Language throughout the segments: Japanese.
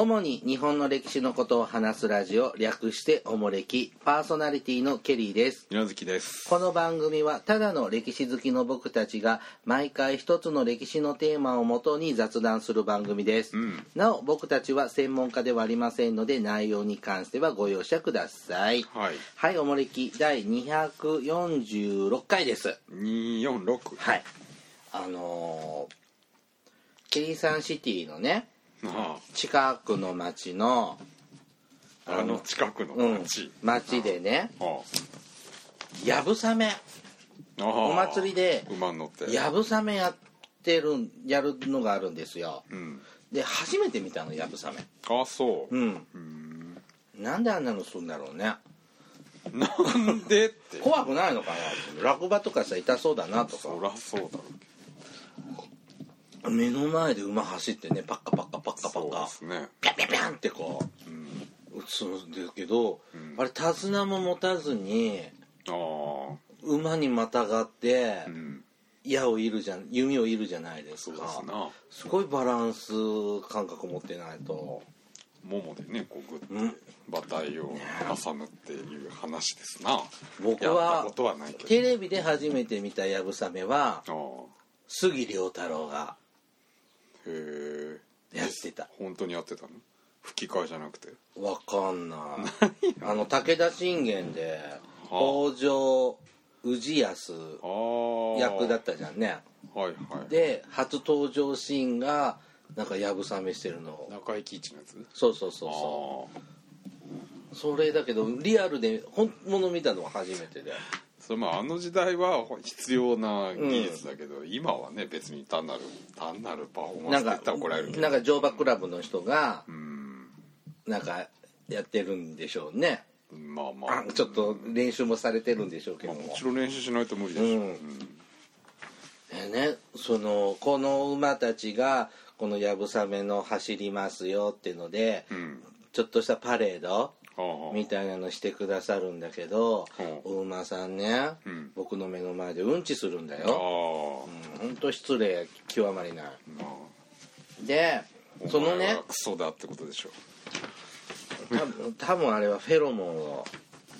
主に日本の歴史のことを話すラジオ略しておもれきパーソナリティのケリーです。稲月です。この番組はただの歴史好きの僕たちが毎回一つの歴史のテーマをもとに雑談する番組です、うん。なお僕たちは専門家ではありませんので内容に関してはご容赦ください。はい。はいおもれき第246回です。246はい。あのーケリーサンシティのねあ近くの町のああの近くのうん。町、町でねあやぶさめ。あお祭りでやぶさめやってるやるのがあるんですよ。うん。で初めて見たのやぶさめ。あそう。うん。うん。なんであんなのするんだろうね。なんでって。怖くないのかな落馬とかさ痛そうだなとそからそうだろ目の前で馬走ってねパッカパッカパッカパそうッカですね。ピャンピャンピャンってこうん。う打つんですけど、うん。あれ手綱も持たずにああ馬にまたがってうん。矢を射るじゃん弓を射るじゃないですそうかですごいバランス感覚持ってないと。ももでねこうグうん。ッて馬体を挟むっていう話ですな。僕ははテレビで初めて見たやぶさめは杉良太郎がへえやってた。本当にやってたの？吹き替えじゃなくて？わかんない。あの武田信玄ではあ。北条氏康役だったじゃんね。はいはい。で初登場シーンがなんかやぶさめしてるの中井貴一のやつ？そうそうそうそう。それだけどリアルで本物見たのは初めてでそれまああの時代は必要な技術だけど、今はね別に単なる単なるパフォーマンスって言なんかったら怒られるけど。なんか乗馬クラブの人がうん。なんかやってるんでしょうね。まあまあ。あちょっと練習もされてるんでしょうけども。まあもちろん練習しないと無理でし。ょ、うん。でねそのこの馬たちがこのやぶさめの走りますよっていうのでうん。ちょっとしたパレードはあみたいなのしてくださるんだけどはお馬さんね、うん。僕の目の前でうんちするんだよ。ほんと失礼極まりない。まであそのねクソだってことでしょ。多分多分あれはフェロモンを。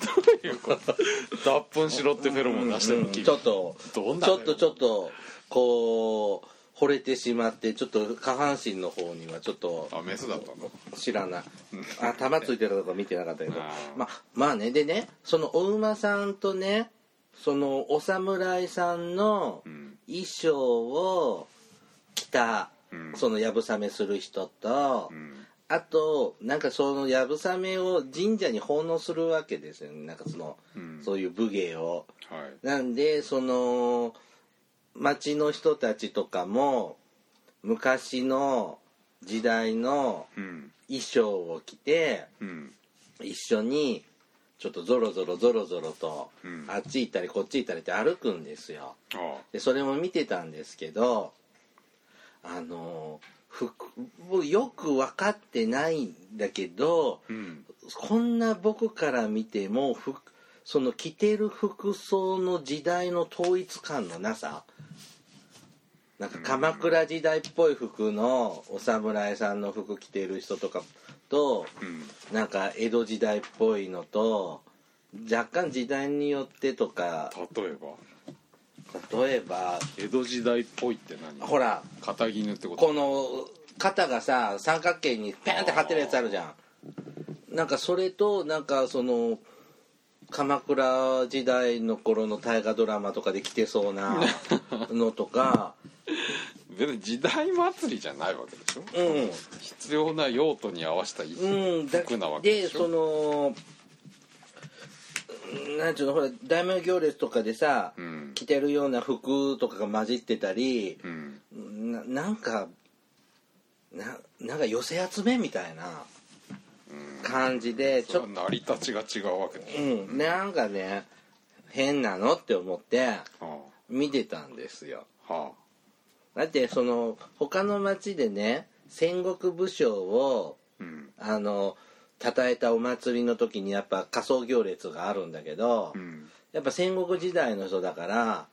ということ？脱粉しろってフェロモン出してるの？うん君ちょっとちょっとちょっとこう惚れてしまってちょっと下半身の方にはちょっとあメスだったの？知らない。あ玉ついてるとか見てなかったけど。まあまあねでねそのお馬さんとねそのお侍さんのうん。衣装を着た、うん。そのやぶさめする人と、うん。あとなんかそのやぶさめを神社に奉納するわけですよね。なんかその、うん。そういう武芸を。はい。なんでその町の人たちとかも昔の時代のうん。衣装を着てうん。一緒にちょっとゾロゾロゾロゾロと、うん。あっち行ったりこっち行ったりって歩くんですよ。あでそれも見てたんですけどあの服僕よく分かってないんだけどうん。こんな僕から見ても服その着てる服装の時代の統一感のなさなんか鎌倉時代っぽい服のお侍さんの服着てる人とかとうん。なんか江戸時代っぽいのと若干時代によってとか例えば？例えば江戸時代っぽいって何？ほら肩絹ってこと？この肩がさ三角形にペンって張ってるやつあるじゃん。なんかそれとなんかその鎌倉時代の頃の大河ドラマとかで着てそうな のとか。別に時代祭りじゃないわけでしょ？うん。必要な用途に合わせた服なわけでしょ？でそのなんちゅうの？ほら大名行列とかでさ、うん。着てるような服とかが混じってたり、うん。ななんかななんか寄せ集めみたいな感じでちょっそれは成り立ちが違うわけでしと、ょうん、なんかね変なのって思っては見てたんですよ。あ。はだってその他の町でね戦国武将をあうん。あの称えたお祭りの時にやっぱ仮装行列があるんだけど、うん。やっぱ戦国時代の人だから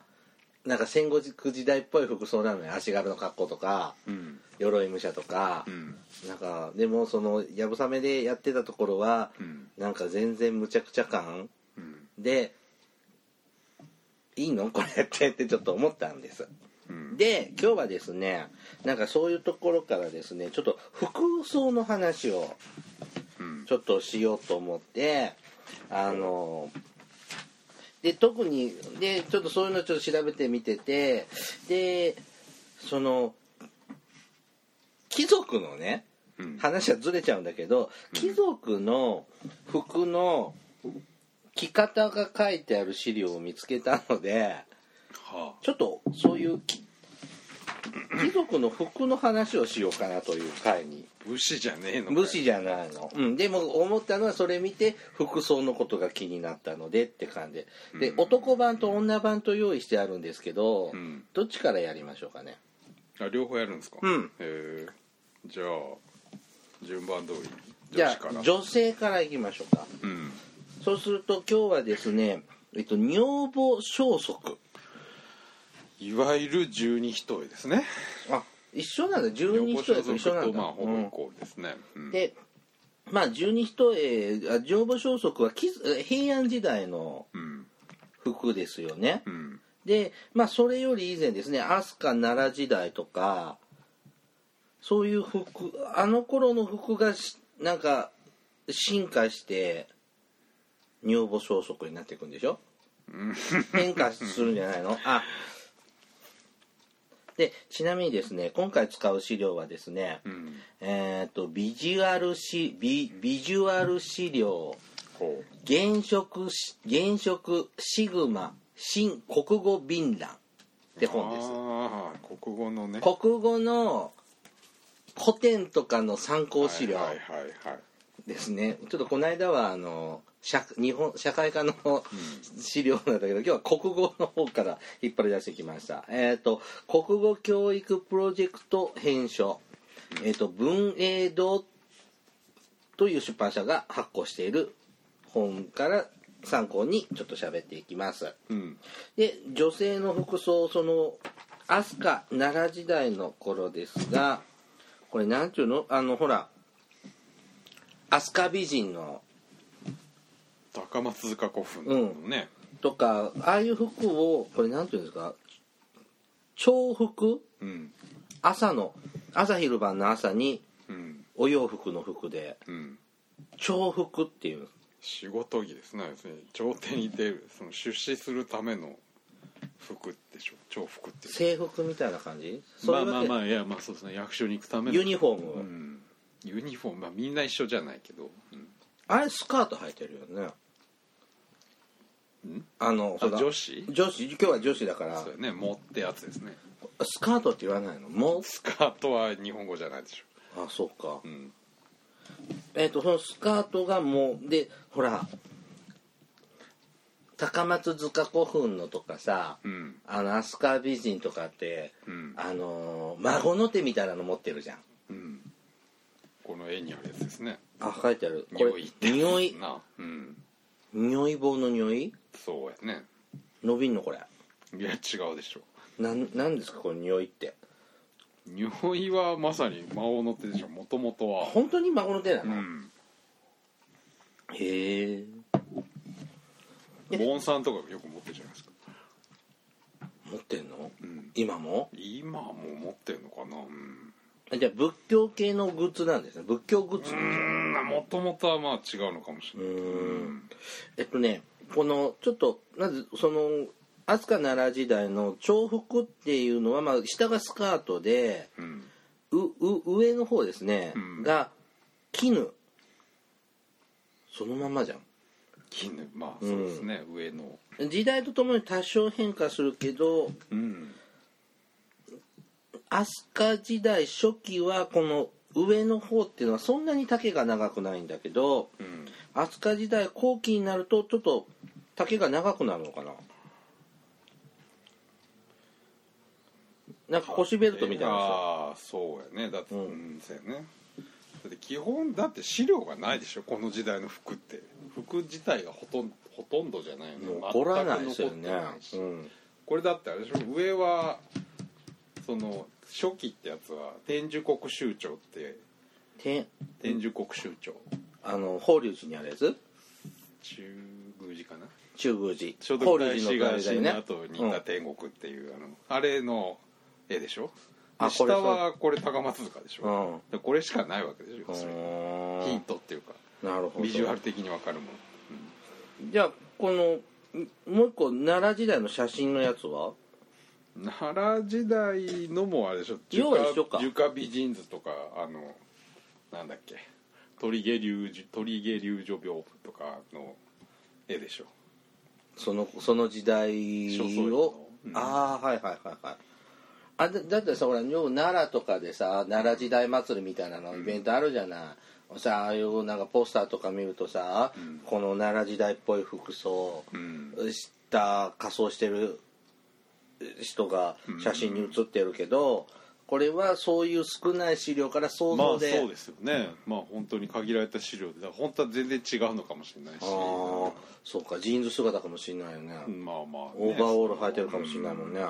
なんか戦国時代っぽい服装なのよ。足軽の格好とか。うん鎧武者とかう、ん。なんかでもそのやぶさめでやってたところはうん。なんか全然むちゃくちゃ感うん。でいいの？これってってちょっと思ったんです。うん。で今日はですねなんかそういうところからですねちょっと服装の話をうん。ちょっとしようと思ってあので特にでちょっとそういうのちょっと調べてみててでその貴族のねうん。話はずれちゃうんだけど貴族の服の着方が書いてある資料を見つけたのではちょっとそういうき貴族の服の話をしようかなという回に。あ武士じゃねえの武士じゃないの、うん、でも思ったのはそれ見て服装のことが気になったのでって感じ。でで、うん。男版と女版と用意してあるんですけど、うん。どっちからやりましょうかね。あ両方やるんですか？うん。へえじゃあ順番通りじゃ女子から。あ女性からいきましょうか。うん。そうすると今日はですね、えっと、女房消息。いわゆる十二一重ですね。あ一緒なんだ。十二人と一緒なんだ、まあほぼうん。イコールですね、うん。でまあ十二人重あ女房消息はき平安時代のうん。服ですよね、うん。でまあそれより以前ですね飛鳥奈良時代とかそういう服あの頃の服がしなんか進化して女房消息になっていくんでしょ？変化するんじゃないの？あ。でちなみにですね今回使う資料はですね、うん。えっ、とビジュアルシビビジュアル資料ほ原色し原色シグマ新国語便覧ってう本です。国語のね。国語の古典とかの参考資料ですね、ちょっとこの間はあの社日本社会科の資料なんだけど今日は国語の方から引っ張り出してきました。えっ、と国語教育プロジェクト編書。えっ、と文英堂という出版社が発行している本から参考にちょっと喋っていきます。うん。で女性の服装その飛鳥奈良時代の頃ですがこれなんていうの？あのほら。飛鳥美人の。高松塚古墳のね、とかああいう服をこれなんていうんですか？朝服うん。朝の朝昼晩の朝にうん。お洋服の服でうん。朝服っていう。仕事着ですね。朝廷に出るその出仕するための服でしょ？朝服っていう制服みたいな感じ？まあまあまあいやまあそうですね。役所に行くためのユニフォーム、うん。ユニフォームまあみんな一緒じゃないけど、うん。あれスカート履いてるよね。ん？あの女子？女子？今日は女子だから。そうよね「も」ってやつですね。スカートって言わないの？も？スカートは日本語じゃないでしょ。あそうか。うん。えっ、とそのスカートがもうでほら高松塚古墳のとかさうん。あの飛鳥美人とかってうん。あのー孫の手みたいなの持ってるじゃん。うん。この絵にあるやつですね。あ書いてある。これ匂いって匂い？なうん。匂い棒の匂い？そうやね。伸びんの？これ。いや違うでしょ。なんなんですか？この匂いって。匂いはまさに魔王の手でしょ。もともとは。本当に孫の手なの、うん。へえボンさんとかよく持ってるじゃないですか。持ってんの？うん。今も？今はもう持ってるのかな？うん。あじゃあ仏教系のグッズなんですね。仏教グッズうなんですねーん。もともとはまあ違うのかもしれない。うん。えっとねこのちょっとまずその飛鳥奈良時代の朝服っていうのは、まあ、下がスカートでうん。うう上の方ですね、うん。が絹。そのままじゃん絹まあそうですね、上の。時代とともに多少変化するけどうん。飛鳥時代初期はこの上の方っていうのはそんなに丈が長くないんだけどうん。飛鳥時代後期になるとちょっと丈が長くなるのかな。なんか腰ベルトみたいなさ。ああそうやね。だってううんん、そうやねだって基本だって資料がないでしょこの時代の服って。服自体がほとんほとんどじゃないよね。もう凝らないですよね。うん。これだってあれでしょ上はその初期ってやつは天寿国州長ってて天寿国州長。あの法隆寺にあるやつ？中宮寺かな？中宮寺。聖徳法太子が死んだね後に行った天国っていう、あのあれの絵でしょ？あ下はこれ高松塚でしょ、うん。でこれしかないわけでしょヒントっていうか。なるほど。ビジュアル的に分かるもの、じゃあこのんもう一個奈良時代の写真のやつは？うん奈良時代のもあれでしょ。要は一緒か。美人図とかあのなんだっけ。鳥毛流樹鳥毛流女病とかの絵でしょ。そのその時代を、うん。ああはいはいはいはいあだだってさほらよう奈良とかでさ奈良時代祭りみたいなのイベントあるじゃない、さああいうなんかポスターとか見るとさ、うん。この奈良時代っぽい服装うん。した仮装してる人が写真に写ってるけど、これはそういう少ない資料から想まあ像で、そうですよね。まあ本当に限られた資料でだ本当は全然違うのかもしれないし。ああそうかジーンズ姿かもしれないよね、まあまあ、オーバーオール履いてるかもしれないもんね、うん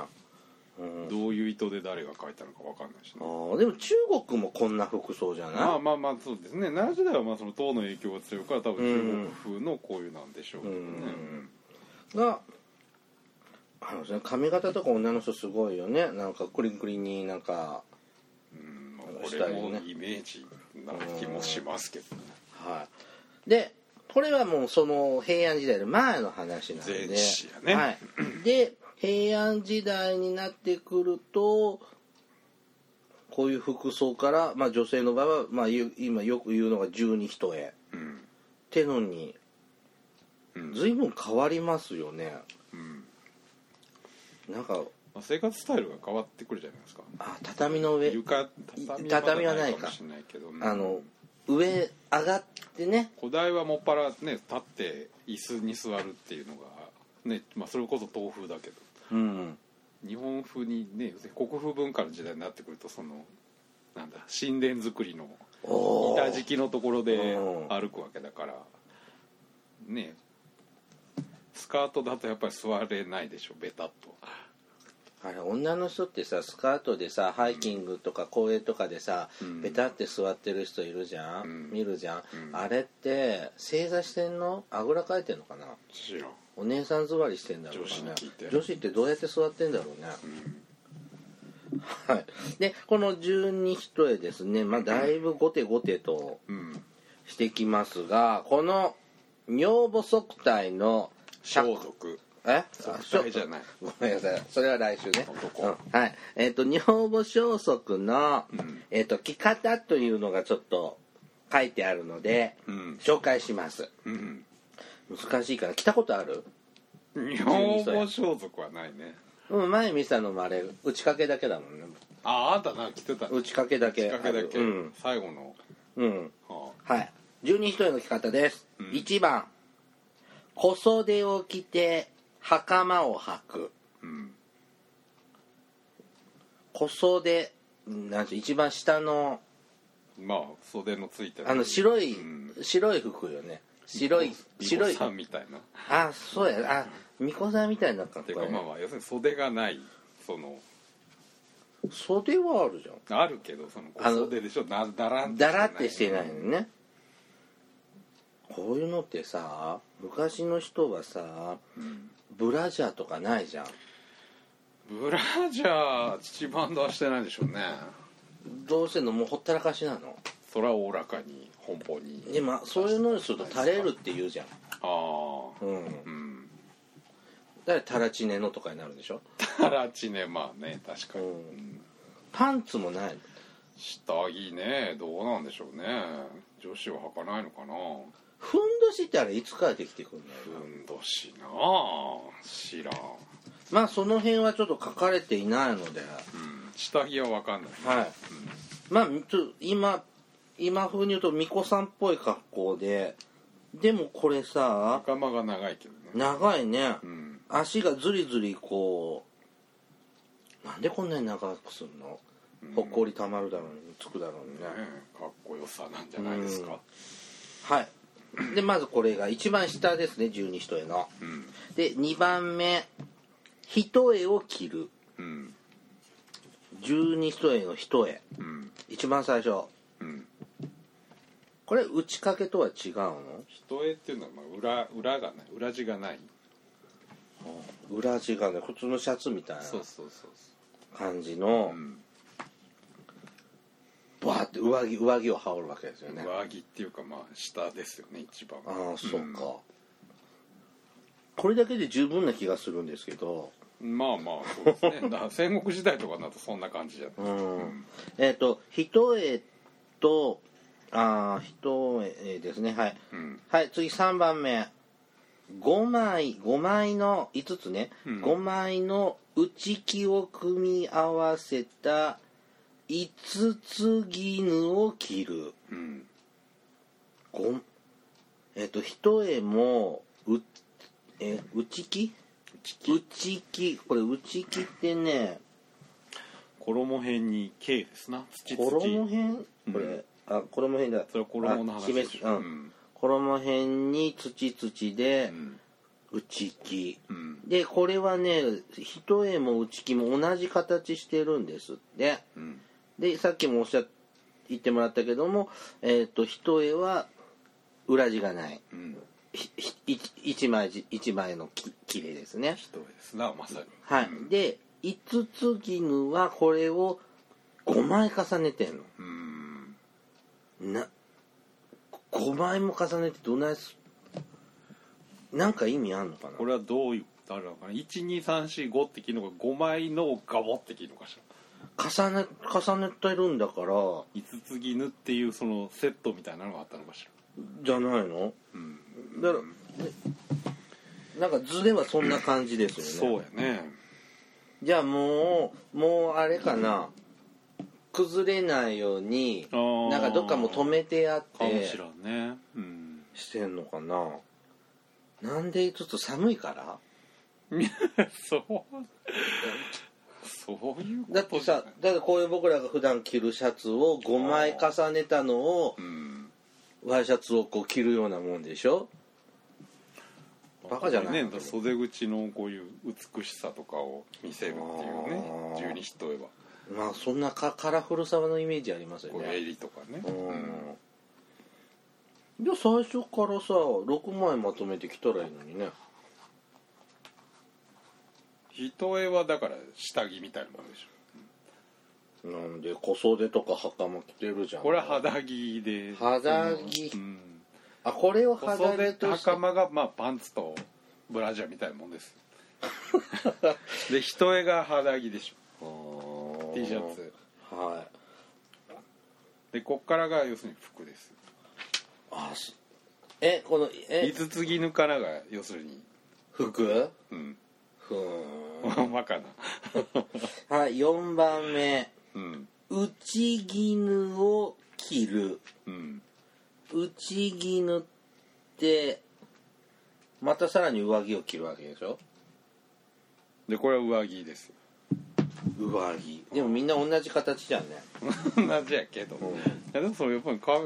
どういう意図で誰が書いたのか分かんないしね。あーでも中国もこんな服装じゃない、まあまあまあそうですね。奈良時代はまあその唐の影響が強いから多分中国風のこういうなんでしょうけどね、があのね髪型とか女の人すごいよね。なんかクリンクリンになんかうんまあこしたいね。れもイメージな気もしますけどね。はい。でこれはもうその平安時代の前の話なんで。ね。はい、で平安時代になってくるとこういう服装から、まあ、女性の場合は、まあ、今よく言うのが十二一重っうんてのにうん。随分変わりますよね。うん。なんかまあ、生活スタイルが変わってくるじゃないですか。あ畳の上。床畳畳ははないかもしれないけど、あの上上がってね。古代はもっぱらね立って椅子に座るっていうのがね、まあ、それこそ東風だけどうん。日本風にね国風文化の時代になってくるとそのなんだ神殿作りの板敷きのところでうん。歩くわけだからねスカートだとやっぱり座れないでしょベタっと。あれ女の人ってさスカートでさハイキングとか公園とかでさ、うん。ペタって座ってる人いるじゃん、うん。見るじゃん、うん。あれって正座してんの？あぐらかいてんのかな？知らんお姉さん座りしてんだろうか女子にね女子ってどうやって座ってんだろうね、はい。でこの十二一重ですねまあだいぶゴテゴテとうんしてきますがこの女房足体の装束え？足体じゃない。ごめんなさい。それは来週ね、男。うん。はい。えっ、と女房消息の、うん。えっ、と着方というのがちょっと書いてあるので、うん。紹介します。うん難しいかな着たことある？女房装束はないね。うん前見たのもあれ打ち掛けだけだもんね。ああんたな着てた。打ち掛けだけ。きっかけだけ、うん。最後の、うん。ははい。十二一重の着方です、うん。1番。小袖を着て袴を履く。あうん、小袖なんて一番下のまあ袖のついてる。あの白い、うん。白い服よね白い白い。白さんみたいな。っあそうや。あ巫女さんみたいな格好やねかまあまあ要するに袖がないその袖はあるじゃん。あるけどその小袖でしょ。なだらんだらってしてないのね。こういうのってさ昔の人はさうん。ブラジャーとかないじゃん。ブラジャー父バンドはしてないでしょうね。どうせのもうほったらかしなの？それはおおらかに奔放に。でもそういうのにすると垂れるって言うじゃん。ああ。うん。うん。だからタラチネのとかになるでしょ？タラチねまあね確かに、うん。うん。パンツもない下着ねどうなんでしょうね。女子は履かないのかな。ふんどしってあれいつからできてくるんだよ？ふんどしなあ知らん、まあその辺はちょっと書かれていないので。うん、下着は分かんない、はい。まあちょ今今風に言うと巫女さんっぽい格好ででもこれさ仲間が長いけどね。長いね。うん。足がずりずりこうなんでこんなに長くすんの？うん。ほっこりたまるだろうにつくだろうにね。ねかっこよさなんじゃないですか。はい。でまずこれが一番下ですね十二一重の。うん。で2番目一重を着る。うん。十二一重の一重うん。一番最初。うんこれ打ち掛けとは違うの？一重っていうのはまあ裏裏がない。裏地がない。裏地がね普通のシャツみたいなそうそうそう感じそのう、うんバーって上着上着を羽織るわけですよね。上着っていうかまあ下ですよね一番。ああそうか、これだけで十分な気がするんですけど。まあまあそうですね。戦国時代とかになるとそんな感じじゃない。うん。えっ、と一重とああ一重ですね。はい。うん。はい次3番目。5枚。5枚の5つね、うん。5枚の内木を組み合わせた五つ絹を着る。うん。ごえっ、と一重もうえ内木内木これ内木ってね衣辺に毛ですな。土土。衣辺？これ、うんあ衣辺だ。それは衣の話あでしょ。うん。衣辺に土土でうん。内木、うん。でこれはね一重も内木も同じ形してるんです。ってうん。でさっきもおっしゃ言ってもらったけども、えっと一重は裏地がない。一枚じ一枚のききれいですね。一重ですなまさに。はい、うん。で五つ絹はこれを5枚重ねてんうん。のな5枚も重ねてどないすなんか意味あんのかな？これはどういうあれなのかな？12345って切るのが5枚のガボって切るのかしら？重ね重ねてるんだから。五つ絹っていうそのセットみたいなのがあったのかしら？じゃないの？うん。だからなんか図ではそんな感じですよね。そうやね。じゃあもうもうあれかな崩れないようになんかどっかも止めてあってかもしらんね。うん。してんのかな。なんでちょっと寒いから？そう。そういうだってさだってこういう僕らが普段着るシャツを5枚重ねたのをうん。ワイシャツをこう着るようなもんでしょ？バカじゃない？ね袖口のこういう美しさとかを見せるっていうね。十二一重はまあそんなカカラフルさのイメージありますよね。襟とかね。うん。で最初からさ6枚まとめて着たらいいのにね。一重はだから下着みたいなもんでしょ。なんで小袖とか袴着てるじゃん。これは肌着で。肌着。うん。あこれを小肌袖着として。袴がまあパンツとブラジャーみたいなもんです。で一重が肌着でしょ T シャツ。はい。でこっからが要するに服です。あすえこのえ五つ絹からが要するに服。うん。ふーん。まかな。はい4番目。うん。内絹を着る。うん。内絹ってまたさらに上着を着るわけでしょ？でこれは上着です上着でもみんな同じ形じゃんね。同じやけど、うん。いやでもそれやっぱりか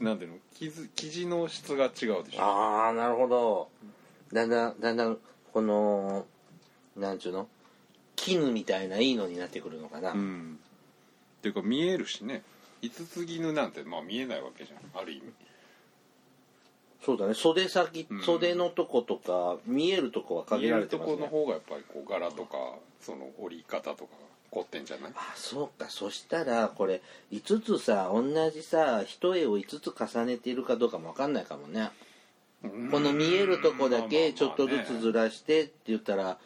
なんていうの？生地生地の質が違うでしょ。ああなるほど。だんだんだんだんこのなんちゅうの？絹みたいないいのになってくるのかな、うん。っていうか見えるしね。五つ絹なんてまあ見えないわけじゃん。ある意味そうだね。袖先うん。袖のとことか見えるとこは限られてますね。見えるとこの方がやっぱりこう柄とかその折り方とか凝ってんじゃない？あそうか。そしたらこれ5つさ同じさ一重を5つ重ねているかどうかも分かんないかもね。この見えるとこだけちょっとずつずららしてって言ったら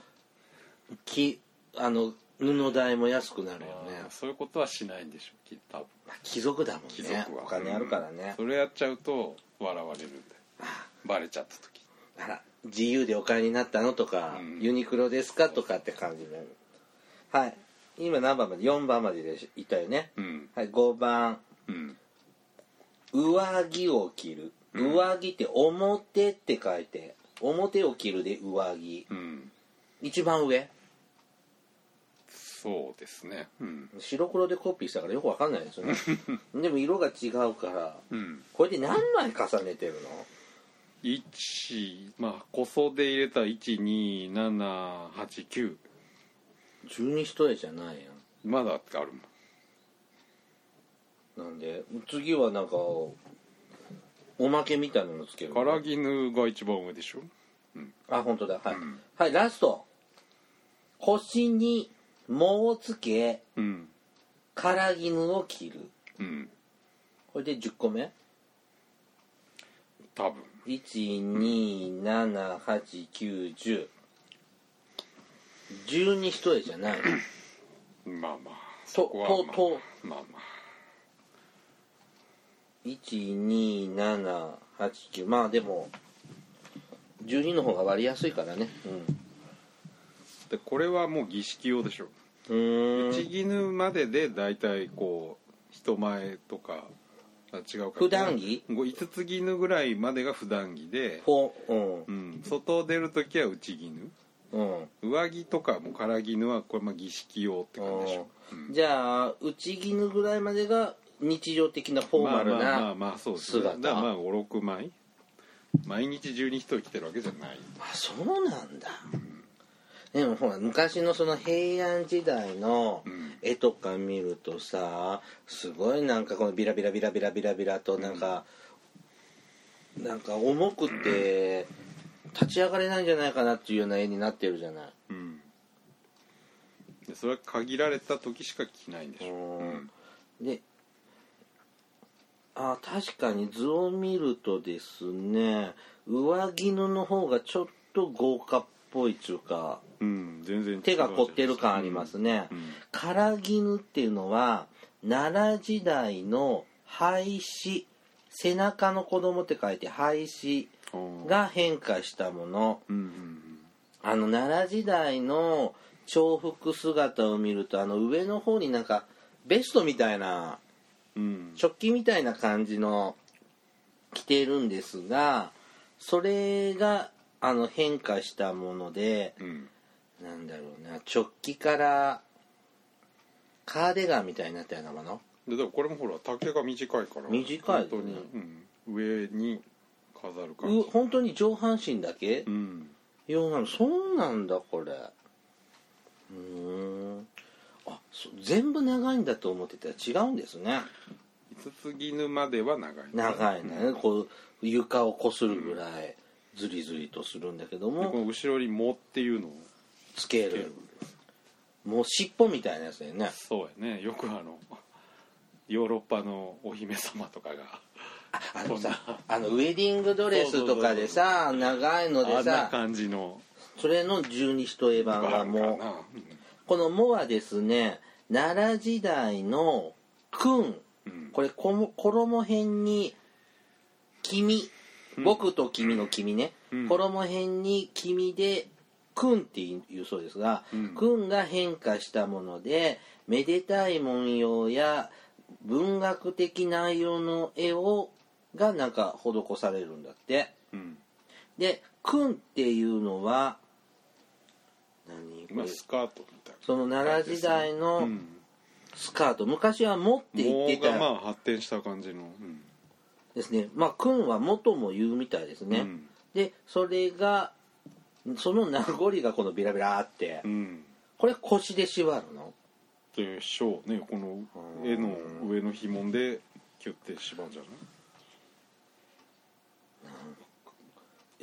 きあの布代も安くなるよね。そういうことはしないんでしょうきっと。貴族だもん貴族ねは。お金あるからね。それやっちゃうと笑われるんでバレちゃった時。あら自由でお買いになったのとか、うん。ユニクロですかとかって感じになる。はい。今何番まで？4番まででいったよね。うん。はい5番。うん。上着を着る。うん。上着って表って書いて表を着るで上着。うん。一番上？そうですね。うん。白黒でコピーしたからよくわかんないですよね。でも色が違うからうん。これで何枚重ねてるの？1まあ小袖入れたら12789十二一重じゃないやまだあるもん。んなんで次はなんかおまけみたいなのつける唐絹が一番上でしょ？あ本当だ。はい、うん。はいラスト。腰に藻をつけうん。唐絹を切る。うん。これで10個目？多分1278910 12一重じゃない。まあまあとそこはまあとと。まあまあ。12789まあでも12の方が割りやすいからね。でこれはもう儀式用でしょ。うんうーん。内絹までで大体こう人前とかあ違うか。普段着？5つ絹ぐらいまでが普段着で、フォうん、外出る時は内絹うんうん。上着とかも唐衣はこれまあ儀式用って感じでしょ、うん。じゃあ打衣ぐらいまでが日常的なフォーマルまあまあまあなまあそうですね。姿。だからまあ56枚。毎日十二単着てるわけじゃない。あそうなんだでもほら昔のその平安時代のうん。絵とか見るとさすごいなんかこのビラビラビラビラビラビラとなんか、なんか重くて立ち上がれないんじゃないかなっていうような絵になってるじゃない。うん。でそれは限られた時しか着ないんでしょ。うん。であ確かに図を見るとですね上絹の方がちょっと豪華っぽいっていうかうん、全然手が凝ってる感ありますね、うん唐絹っていうのは奈良時代の廃止背中の子供って書いて廃止うんが変化したもの。うんうんあの奈良時代の重複姿を見るとあの上の方になんかベストみたいなうん。うん食器みたいな感じの着てるんですがそれがあの変化したものでうん。なんだろうな直帰からカーディガンみたいになったようなもの？ででもこれもほら丈が短いから短い本当に、うん、上に飾る感うじ本当に上半身だけ？うん。ようなのそうなんだこれ。うーん。あそ全部長いんだと思ってたら違うんですね。五つ絹までは長い。長いね、こう床をこするぐらいズリズリとするんだけどもでこの後ろに「も」っていうのをつける。もう尻尾みたいなやつだよね。そうやね。よくあのヨーロッパのお姫様とかがあのさあのウェディングドレスとかでさ長いのあんなでさ感じの。それの十二一重版がもううこの「も」はですね奈良時代の「君」ん。これこも衣辺に「君」僕と君の君ね、うん。衣辺に君で「君」っていうそうですがうん「君」が変化したものでめでたい文様や文学的内容の絵をがなんか施されるんだって。うん。で「君」っていうのは何まあスカートみたいな。その奈良時代うのん。スカート。昔は「も」って言ってた。棒がまあ発展した感じの。うんですね。まあ「君」は「も」とも言うみたいですね、うん。でそれがその名残がこのビラビラって。うん。これ腰で縛るの？でしょうね。この絵の上の紐でキュッて縛るんじゃな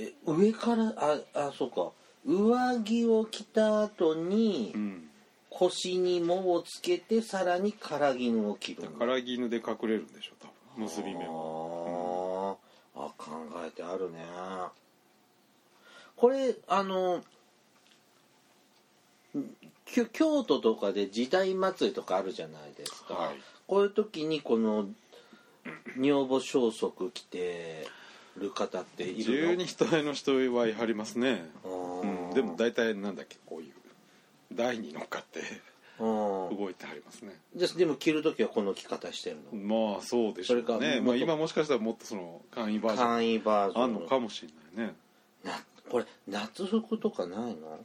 い？え上からああそうか。上着を着た後にうん。腰に藻をつけてさらに唐絹を着るの。唐絹で隠れるんでしょ多分結び目は。あーあ考えてあるね。これあの京都とかで時代祭りとかあるじゃないですか、はい。こういう時にこの女房装束着てる方っているの？十二人の人はやはりますね、うん、でも大体なんだっけこういう台に乗っかって。うん動いてはりますね。ですでも着る時はこの着方してるの？まあそうでしょうそれかまあ、今もしかしたらもっとその簡易バージョン。簡易バージョンあんのかもしれないね。なこれ夏服とかないの？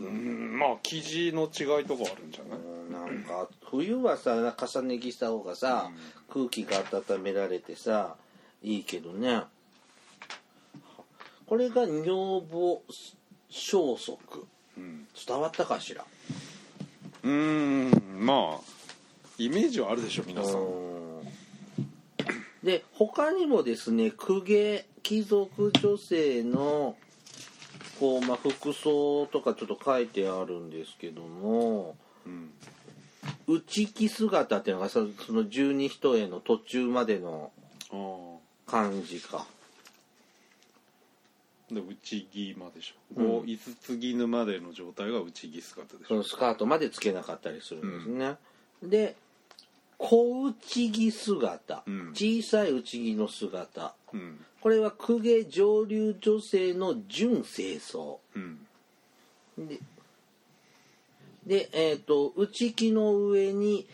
うんまあ生地の違いとかあるんじゃない？うんなんか冬はさ重ね着した方がさ、空気が温められてさいいけどね。これが女房消息。うん。伝わったかしら？うーんまあイメージはあるでしょ皆さん。うん。で他にもですね公家貴族女性のこう、まあ、服装とかちょっと書いてあるんですけどもうん。内着姿っていうのがそその十二人への途中までの感じかで内着まででしょ、うつ絹までの状態が内着姿でしょ。そのスカートまでつけなかったりするんですね、で小内着姿、うん。小さい内着の姿。うん。これは公家上流女性の純清掃。うん。ででえっ、と内着の上に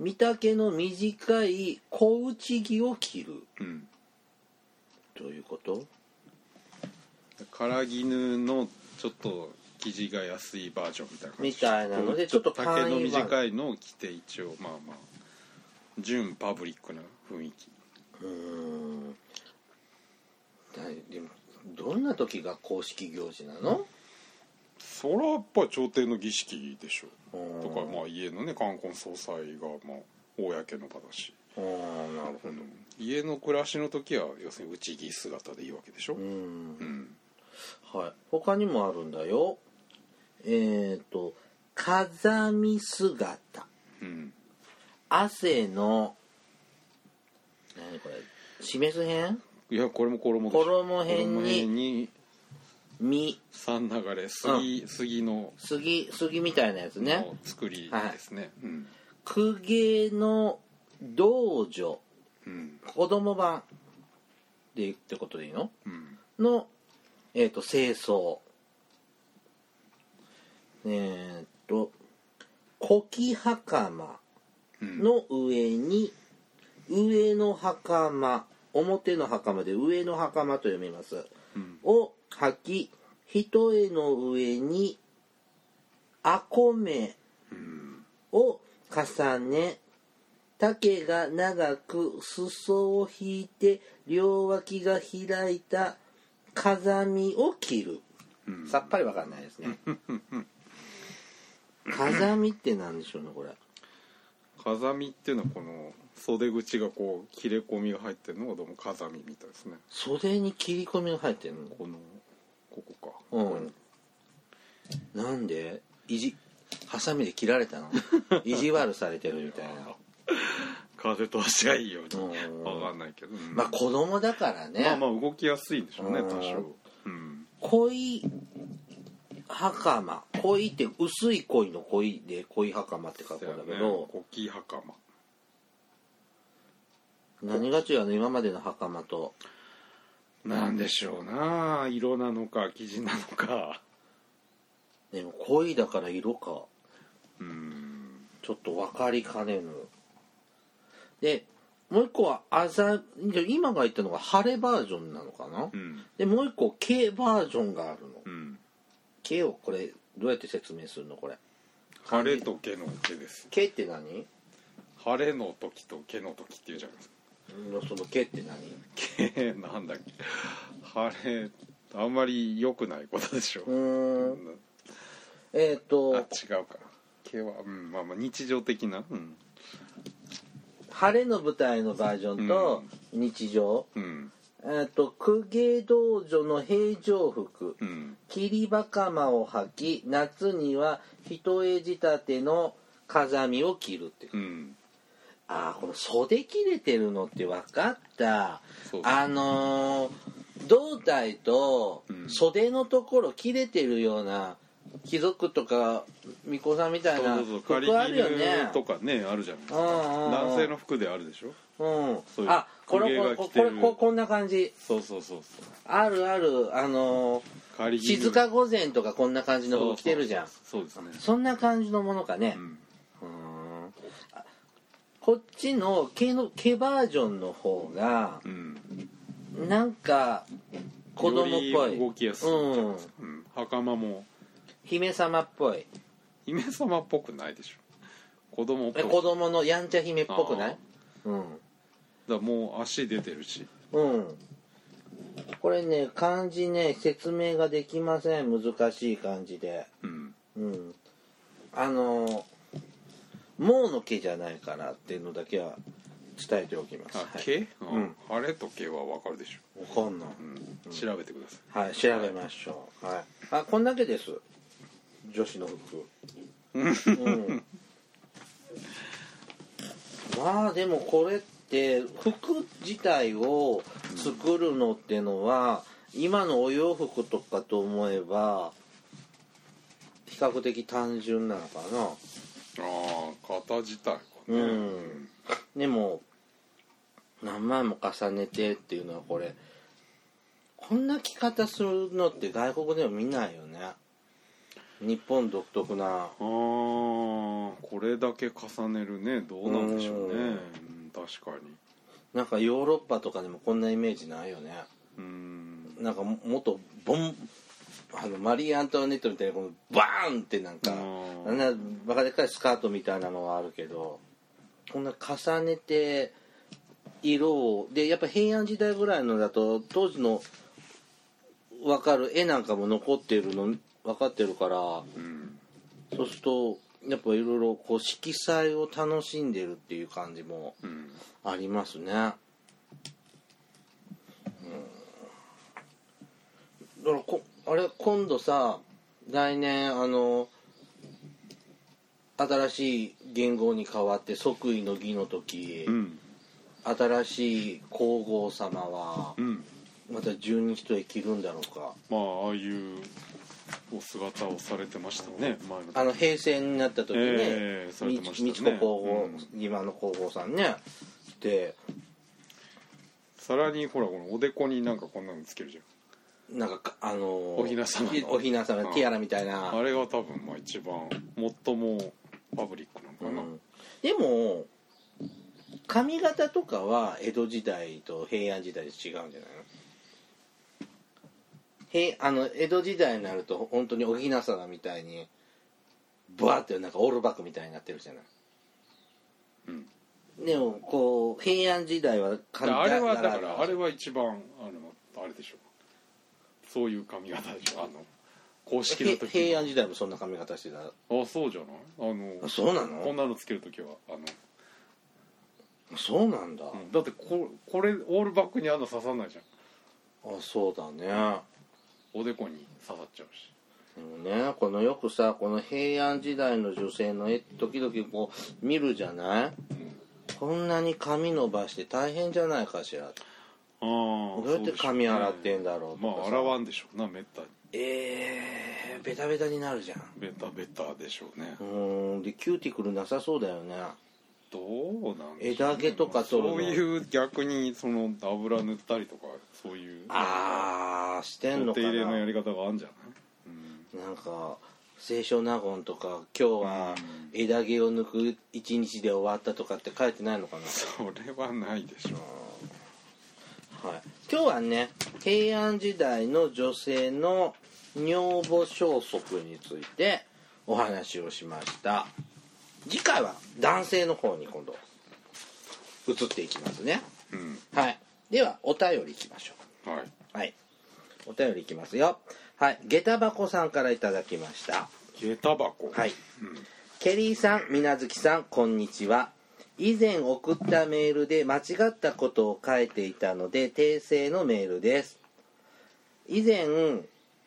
見丈の短い小内着を着る。うん。ということ？唐絹のちょっと生地が安いバージョンみたいな感じ。みたいなのでちょっとの短いのを着て一応まあまあ純パブリックな雰囲気。うーん。だでもどんな時が公式行事なの？それはやっぱり朝廷の儀式でしょ。うんとかまあ家のね冠婚葬祭がまあ公の場だし、ああなるほど。家の暮らしの時は要するに内着姿でいいわけでしょ。う、ん。うんはい。他にもあるんだよ。えっ、と風見姿。うん。汗の何これ示す辺？いやこれも衣衣辺に。実三流れ。杉,、杉の。杉杉みたいなやつね。の作りですね、うん。公家の道女。うん。子供版でってことでいいの？うん。の、えっと清掃。えっ、と古希袴うん。の上に上の袴表の袴で上の袴と読みます。うん。を履き一重の上にあこめうん。を重ね丈が長く裾を引いて両脇が開いた風見を着る。うん。さっぱりわかんないですね。風見って何でしょうねこれ。風見っていうのはこの袖口がこう切れ込みが入ってるのがどうも風見みたいですね。袖に切り込みが入ってるの？このここか。うん。なんで？いじハサミで切られたの？意地悪されてるみたいな風通しがいいようにうん。わかんないけど、うん。まあ子供だからね、まあまあ動きやすいんでしょうねうん。多少。うん。恋袴恋って薄い恋の恋で恋袴って書くんだけど、コキ袴何が違うの？今までの袴と。なんでしょうな。色なのか生地なのか。でも恋だから色か。うん。ちょっと分かりかねぬでもう一個はあざ今が言ったのが晴れバージョンなのかな、うん。でもう一個毛バージョンがあるの。うん。毛をこれどうやって説明するのこれ？晴れと毛の毛です。毛って何？晴れの時と毛の時っていうじゃないですか。のその毛って何？毛なんだっけ？晴れあんまり良くないことでしょ。うーん。えっ、あと違うか。毛は、うん、まあまあ日常的な。うん晴れの舞台のバージョンと日常、うん。えっ、と公家道場の平常服。うん。霧袴を履き夏には一重仕立ての風見を着るってう。ん。ああこの袖切れてるのって分かった。あのー胴体とうん。袖のところ切れてるような貴族とか巫女さんみたいな服あるよね。とかねあるじゃないですか。うんうんうん。男性の服であるでしょ？うん。そういうあこれこれこれこんな感じ。そうそうそうそう。あるあるあのー静か御前とかこんな感じの服着てるじゃん。そうですね。そんな感じのものかね。うん。こっちの毛の毛バージョンの方がうん。なんか子供っぽい。動きやすいうん。うん。袴も姫様っぽい。姫様っぽくないでしょ。子供っぽい。え子供のやんちゃ姫っぽくない？うん。だもう足出てるし。うん。これね漢字ね説明ができません。難しい漢字で。うん。うん。あの「もう」の「け」じゃないからっていうのだけは伝えておきます。あはい。毛、ううん。ん、晴れと毛はわかるでしょ、わかんない。うん、調べてください。はい調べましょう。はい。あこんだけです女子の服。うん。まあでもこれって服自体を作るのってのは今のお洋服とかと思えば比較的単純なのかな。ああ型自体かね。うん。でも何枚も重ねてっていうのはこれこんな着方するのって外国では見ないよね日本独特な。ああこれだけ重ねるね。どうなんでしょうね。う確かに。なんかヨーロッパとかでもこんなイメージないよね。うん。なんかももっとボンあのマリー・アントワネットみたいなこのバーンってなんかうんあんなバカでっかいスカートみたいなのがあるけどこんな重ねて色をでやっぱ平安時代ぐらいのだと当時の分かる絵なんかも残ってるの分かってるからうん。そうするとやっぱいろいろこう色彩を楽しんでるっていう感じもうんありますね。うん、だからこあれ今度さ来年あの新しい元号に変わって即位の儀の時、うん。新しい皇后様はうん。また十二人へ着るんだろうか。まあああいうお姿をされてましたね前のあの平成になった時ね、ええされてましたね。美智子皇后、うん。今の皇后さんねでさらにほらこのおでこになんかこんなのつけるじなんかかあのーお雛様の。お雛様のティアラみたいな、ゃんあれが多分まあ一番最もパブリックなのかな、うん。でも髪型とかは江戸時代と平安時代で違うんじゃないの？平あの江戸時代になると本当にお雛様みたいにブワーってなんかオールバックみたいになってるじゃない。うん。でもこう平安時代は髪あれはだかだらあれは一番あのあれでしょ。そういう髪型でしょ。あの公式のへ時平安時代もそんな髪型してた。あそうじゃない？あのあそうなの？こんなのつける時はあの、そうなんだ、うん。だってここれオールバックにあんな刺さんないじゃん。あそうだね、おでこに刺さっちゃうし。でもね。このよくさこの平安時代の女性の絵時々こう見るじゃない？こんなに髪伸ばして大変じゃないかしらああどうやって髪洗ってんだろうとかさ。まあ洗わんでしょうなめったに。えー、ベタベタになるじゃん。ベタベタでしょうね。うーんでキューティクルなさそうだよねどうなんでしょうね。枝毛とか取るの？そういう逆にその油塗ったりとかそういう。あーしてんのかお手入れのやなり方があるんじゃない、うん。なんか清少納言とか今日は枝毛を抜く一日で終わったとかって書いてないのかな？それはないでしょはい、今日はね平安時代の女性の女房消息についてお話をしました次回は男性の方に今度移っていきますね。うん。はい。ではお便りいきましょはい、うはい。お便りいきますよ。はい。下駄箱さんからいただきました。下駄箱？はい。うん。ケリーさん、みなずきさん、こんにちは。以前送ったメールで間違ったことを書いていたので訂正のメールです。以前、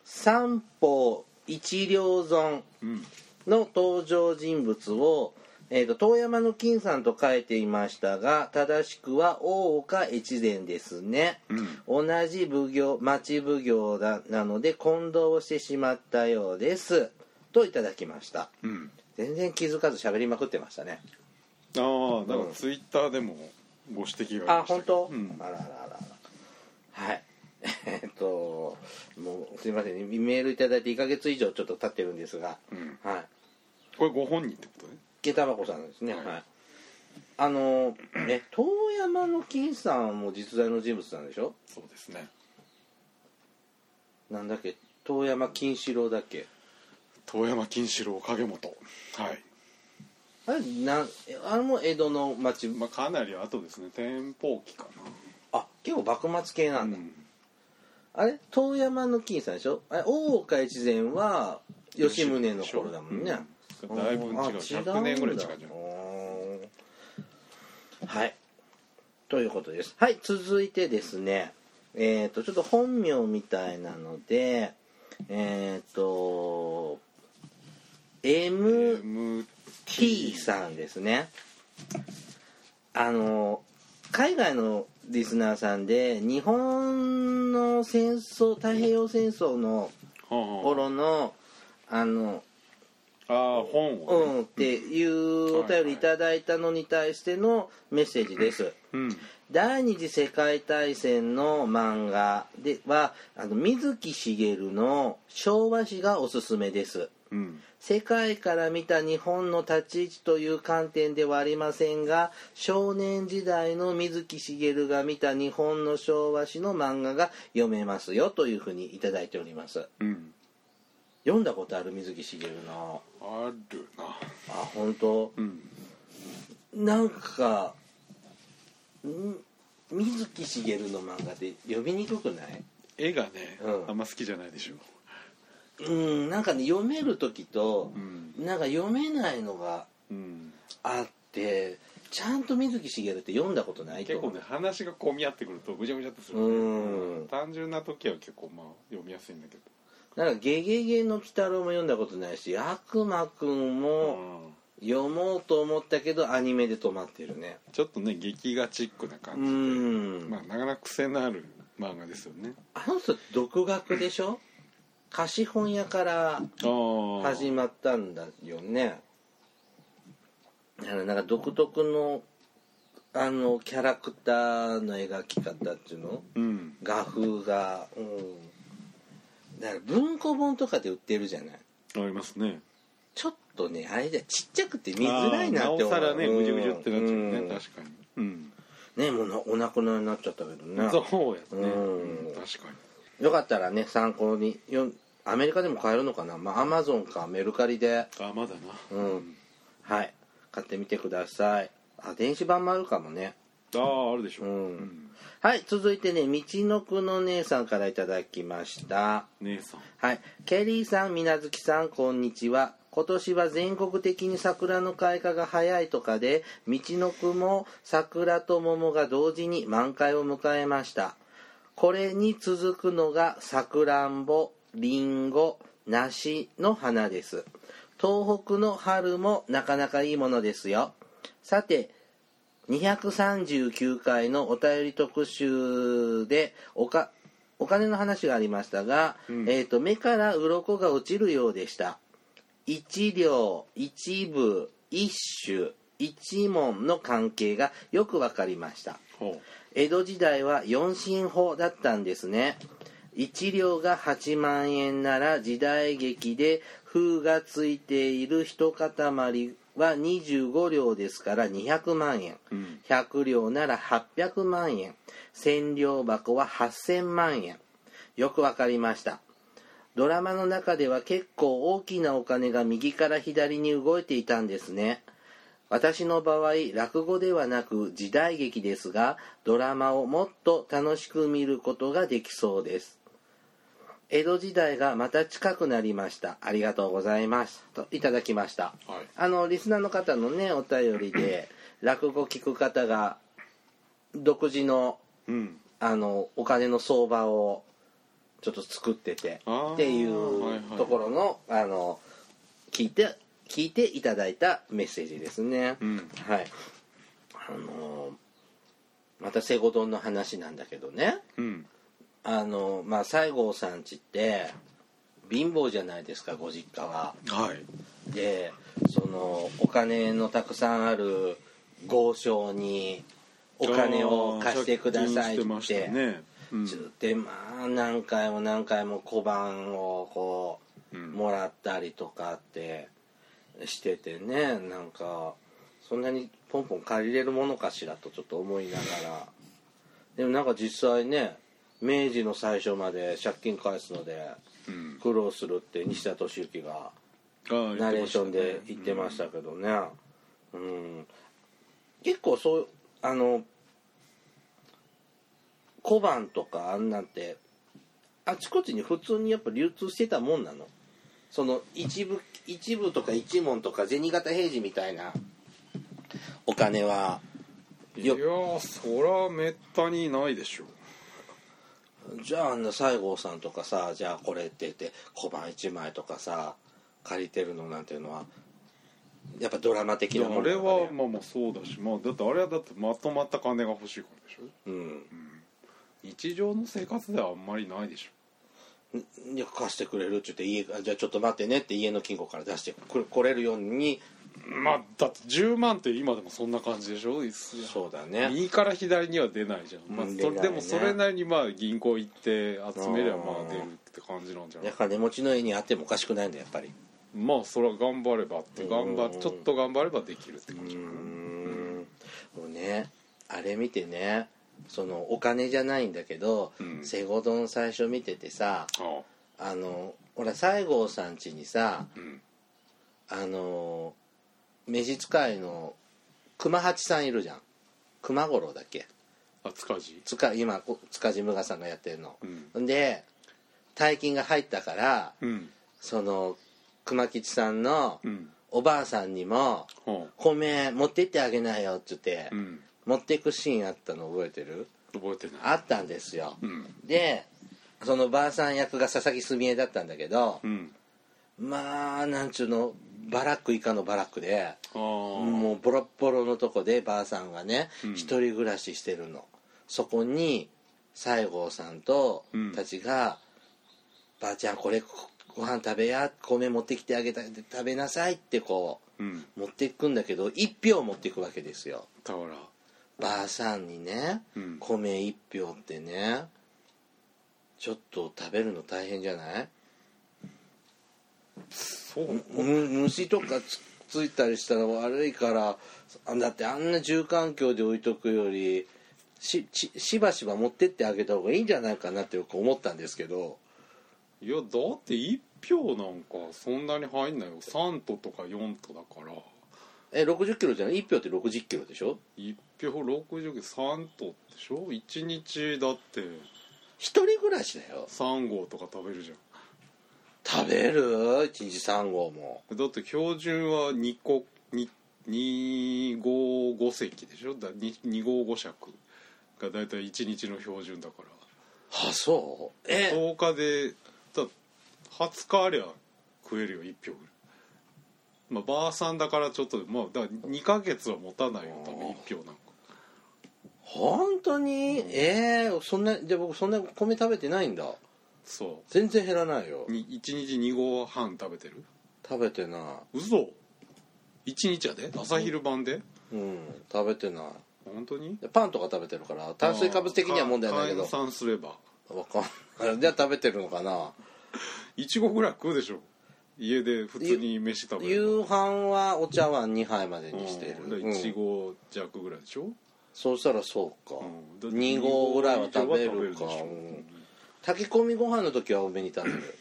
三方一両損うんの登場人物を、えーと遠山の金さんと書いていましたが正しくは大岡越前ですね。うん。同じ奉行町奉行だなので混同してしまったようです。といただきました。うん。全然気づかず喋りまくってましたね。ああだかうんらツイッターでもご指摘がありましたあ本当、うん。あらあらあら。はい。えっともうすいません。ねメールいただいて1ヶ月以上ちょっと経ってるんですが。うん。はいこれご本人ってことね。下駄箱さんですね。は、はい。いあのえ 遠山の金さんも実在の人物なんでしょ？そうですね。なんだっけ？遠山金四郎だっけ？遠山金四郎影本はい。あれなんえあれも江戸の町。まあかなり後ですね。天保期かあ結構幕末系ななんだ、あれ？遠山の金さんでしょ？あれ大岡越前は吉宗の頃だもんね、うんだいぶ違う。あ100年ぐらい違うじゃん。んはい。ということです。はい続いてですね。えっ、とちょっと本名みたいなのでえっ、と MT さんですね。あの海外のリスナーさんで日本の戦争太平洋戦争のはあは頃のあのあ本うをね。んっていうお便りいただいたのに対してのメッセージです。うん。第二次世界大戦の漫画ではあの水木しげるの昭和史がおすすめです。うん。世界から見た日本の立ち位置という観点ではありませんが少年時代の水木しげるが見た日本の昭和史の漫画が読めますよというふうにいただいております。うん読んだことある水木しげるのあるな。あ本当？うん。なんかん水木しげるの漫画って読みにくくない？絵がね、うん。あんま好きじゃないでしょ。うんなんかね読める時とうん。なんか読めないのがうん。あってちゃんと水木しげるって読んだことないと結構ね話が混み合ってくるとぐちゃぐちゃってする、ね、うん。単純な時は結構まあ読みやすいんだけなんか「ゲゲゲの鬼太郎」も読んだことないし「悪魔くん」ど、もうん。読もうと思ったけどアニメで止まってるね。ちょっとね劇画チックなう感じで、ん、まあなかなか癖のある漫画ですよね。あの人独学でしょ？貸本屋から始まったんだよね。だからなんか独特のあのキャラクターの描き方っていうの？うん。画風が。うんだから文庫本とかで売ってるじゃない。ありますね。ちょっとねあれじゃちっちゃくて見づらいなって思う。なおさらねうんぐじゅぐじゅってなっちゃうね、うん。確かに。うん。ねもうなお亡くなりになっちゃったけどね。そうやね、うん。うん確かよかったらね参考によアメリカでも買えるのかな？まあアマゾンかメルカリで。にあまだな。うん。はい。買ってみてください。あ電子版もあるかもねあああるでしょうんはい続いてね道のくの姉さんからいただきました姉さんはい。ケリーさん、みなずきさん、こんにちは。今年は全国的に桜の開花が早いとかで、道のくも桜と桃が同時に満開を迎えました。これに続くのがさくらんぼ、りんご、梨の花です。東北の春もなかなかいいものですよ。さて、239回のお便り特集でおかお金の話がありましたが、うん。えー、と目から鱗が落ちるようでした。一両一部一種一門の関係がよくわかりました。ほ江戸時代は四進法だったんですね。一両が8万円なら時代劇で封がついている一塊は25両ですから200万円。う、うん、100両なら800万円。千両箱は8000万円。よくわかりました。ドラマの中では結構大きなお金が右から左に動いていたんですね。私の場合落語ではなく時代劇ですがドラマをもっと楽しく見ることができそうです江戸時代がまた近くなりました。ありがとうございます。といただきました。はい。あのリスナーの方のねお便りで 落語聞く方が独自のうん。あのお金の相場をちょっと作っててっていはいはいうところのあの聞いて聞いていただいたメッセージですね、うん。はい。あのまたセゴ丼の話なんだけどね。うんあのまあ西郷さんちって貧乏じゃないですかご実家は。はい。でそのお金のたくさんある豪商にお金を貸してくださいって。うん。つってまあ何回も何回も小判をこううん。もらったりとかってしててねなんかそんなにポンポン借りれるものかしらとちょっと思いながら。でもなんか実際ね明治の最初まで借金返すのでうん。苦労するって西田敏行がナレーションで言ってましたけどね、うん。結構そうあの小判とかあんなんてあちこちに普通にやっぱ流通してたもんなの。その一部一部とか一文とか銭形平次みたいなお金はいやよそらめったにないでしょじゃああんな西郷さんとかさじゃあこれって言って小判1枚とかさ借りてるのなんていうのはやっぱドラマ的なもあれのなのねはまあまあそうだしまあだってあれはだってまとまった金が欲しいからでしょ？うん。日常の生活ではあんまりないでしょ。貸してくれるって言って家あじゃあちょっと待ってねって家の金庫から出してくれ来れるようにまあだって10万って今でもそんな感じでしょ？そうだね。右から左には出ないじゃん、まあうんそれでもそれなりにまあ銀行行って集めりゃまあ出るって感じなんじゃない？や金持ちの家にあってもおかしくないんだやっぱり。まあそれは頑張ればって頑張うん。ちょっと頑張ればできるって感じ。かな、ん。もうねあれ見てねそのお金じゃないんだけどうん。セゴ丼最初見ててさああ。のほら西郷さん家にさあうん。あの召使いの熊八さんいるじゃん。熊五郎だっけ？あ塚地？塚今こ塚地無我さんがやってるの。うん。んで大金が入ったからうん。その熊吉さんのうん。おばあさんにもは「米持ってってあげなよ」っつって、あうん。持っていくシーンあったの覚えてる？覚えてない。あったんですよ。うん。でそのばあさん役が佐々木すみえだったんだけどうんまあなんちゅうのバラック以下のバラックでもうボロッボロのとこでばあさんがねうん。一人暮らししてるの。そこに西郷さんとうん。たちが「ばあちゃんこれご飯食べや米持ってきてあげた食べなさい」ってこうん。う持っていくんだけど一票持っていくわけですよ。だからばあさんにねうん。米一票ってねちょっと食べるの大変じゃない？虫とかつついたりしたら悪いからあだってあんな住環境で置いとくよりしししばしば持ってってあげた方がいいんじゃないかなってよく思ったんですけど。いやだって1票なんかそんなに入んないよ。3都とか4都だから。え60キロじゃない？1票って60キロでしょ？1票60 3都でしょ？1日だって。一人暮らしだよ。3合とか食べるじゃん食べる？1日3合も。だって標準は2個2 2合5席でしょ？だ 2, 2合5尺。が大体1日の標準だから。あそう？え？10日でだ20日ありゃ食えるよ1票ぐらいまあばあさんだからちょっとまあだから2ヶ月は持たないよ多分1票なんか。本当に？えー、そんなで僕そんな米食べてないんだそ全然減らないよ。うに1日2合半食べてる？食べてない。嘘。1日やで？朝昼晩で？うん。食べてない。本当に？でパンとか食べてるから炭水化物的には問題ないけど。換算すれば。わかんない。じゃあ食べてるのかな。1合ぐらい食うでしょ。家で普通に飯食べる夕飯はお茶碗2杯までにしてる、うん。だから1合弱ぐらいでしょ、そうしたらそうか、うん。だって2合ぐらいは食べるか。うん炊き込みご飯の時は多めに食べる、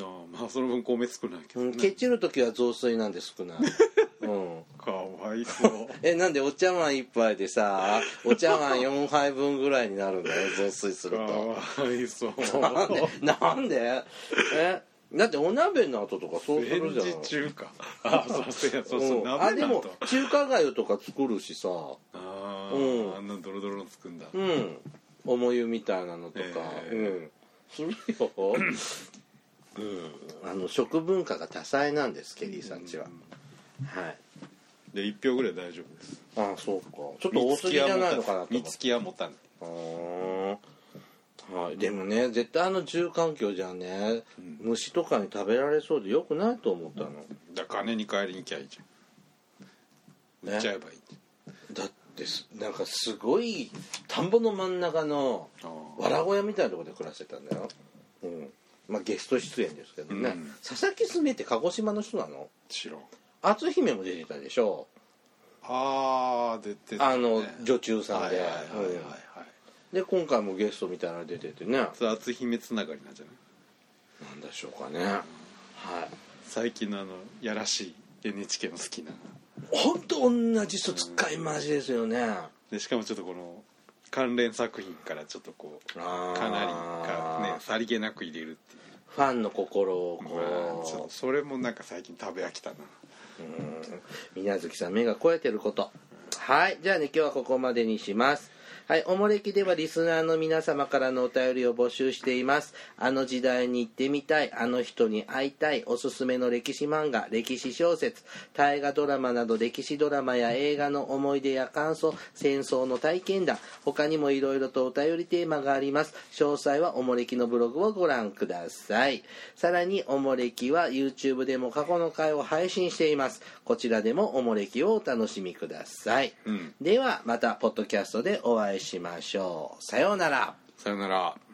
ああまあその分米少ないけどうん、ね、ケチる時は雑炊なんで少な。い、うん、かわいそう。えなんでお茶碗1杯でさ お茶碗4杯分ぐらいになるんだよ雑炊するかとわいそう。なんでなんで？え？だってお鍋の後とかそうするじゃん。ジ中華あそうそうそうそううん。あでもだ中華粥とか作るしさ。あうん。ああんなドロドロの作んだ。うん。重湯みたいなのとか、え。うんするよ。うん。あの食文化が多彩なんですケリーさんちは、はい。で1票ぐらい大丈夫です。ああそうか。ちょっと多すぎじゃないのかなと思って。三月は持たない。あー。はい、でもね絶対あの住環境じゃね、虫とかに食べられそうでよくないと思ったの、だから金に帰りに行きゃいいじゃん。売っちゃえばいいだってす。なんかすごい田んぼの真ん中のわら小屋みたいなところで暮らしてたんだよ、うん。まあ、ゲスト出演ですけどね、うん。佐々木すみえって鹿児島の人なの？知らん。篤姫も出てたでしょ。ああ出てたね。あの女中さんで。はいはいはいはいで今回もゲストみたいなの出ててね。それ篤姫つながりなんじゃない？なんでしょうかね。はい。最近のあのやらしい NHK の好きな本当同じ人使い回しですよね。でしかもちょっとこの関連作品からちょっとこうかなりかねさりげなく入れるっていう。ファンの心をまあこうちょっとそれもなんか最近食べ飽きたな。うん。宮月さん目が肥えてること。はい。じゃあね今日はここまでにしますはい、おもれきではリスナーの皆様からのお便りを募集しています。あの時代に行ってみたい、あの人に会いたい、おすすめの歴史漫画、歴史小説、大河ドラマなど歴史ドラマや映画の思い出や感想、戦争の体験談、他にもいろいろとお便りテーマがあります。詳細はおもれきのブログをご覧ください。さらに、おもれきは YouTube でも過去の回を配信しています。こちらでもおもれきをお楽しみください。うんではまたポッドキャストでお会いいしましょう。さようなら。さようなら。